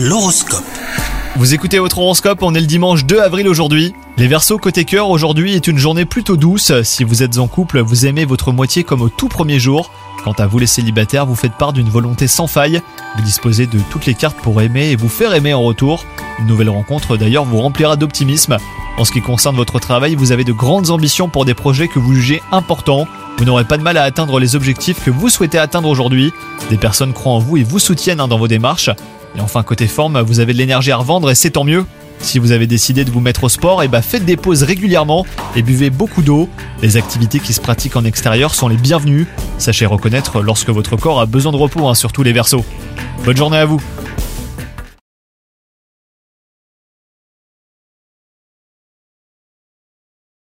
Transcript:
L'horoscope. Vous écoutez votre horoscope, on est le dimanche 2 avril aujourd'hui. Les Verseaux côté cœur, aujourd'hui est une journée plutôt douce. Si vous êtes en couple, vous aimez votre moitié comme au tout premier jour. Quant à vous les célibataires, vous faites part d'une volonté sans faille. Vous disposez de toutes les cartes pour aimer et vous faire aimer en retour. Une nouvelle rencontre d'ailleurs vous remplira d'optimisme. En ce qui concerne votre travail, vous avez de grandes ambitions pour des projets que vous jugez importants. Vous n'aurez pas de mal à atteindre les objectifs que vous souhaitez atteindre aujourd'hui. Des personnes croient en vous et vous soutiennent hein, dans vos démarches. Et enfin côté forme, vous avez de l'énergie à revendre et c'est tant mieux. Si vous avez décidé de vous mettre au sport, et bah faites des pauses régulièrement et buvez beaucoup d'eau. Les activités qui se pratiquent en extérieur sont les bienvenues. Sachez reconnaître lorsque votre corps a besoin de repos, hein, surtout les versos. Bonne journée à vous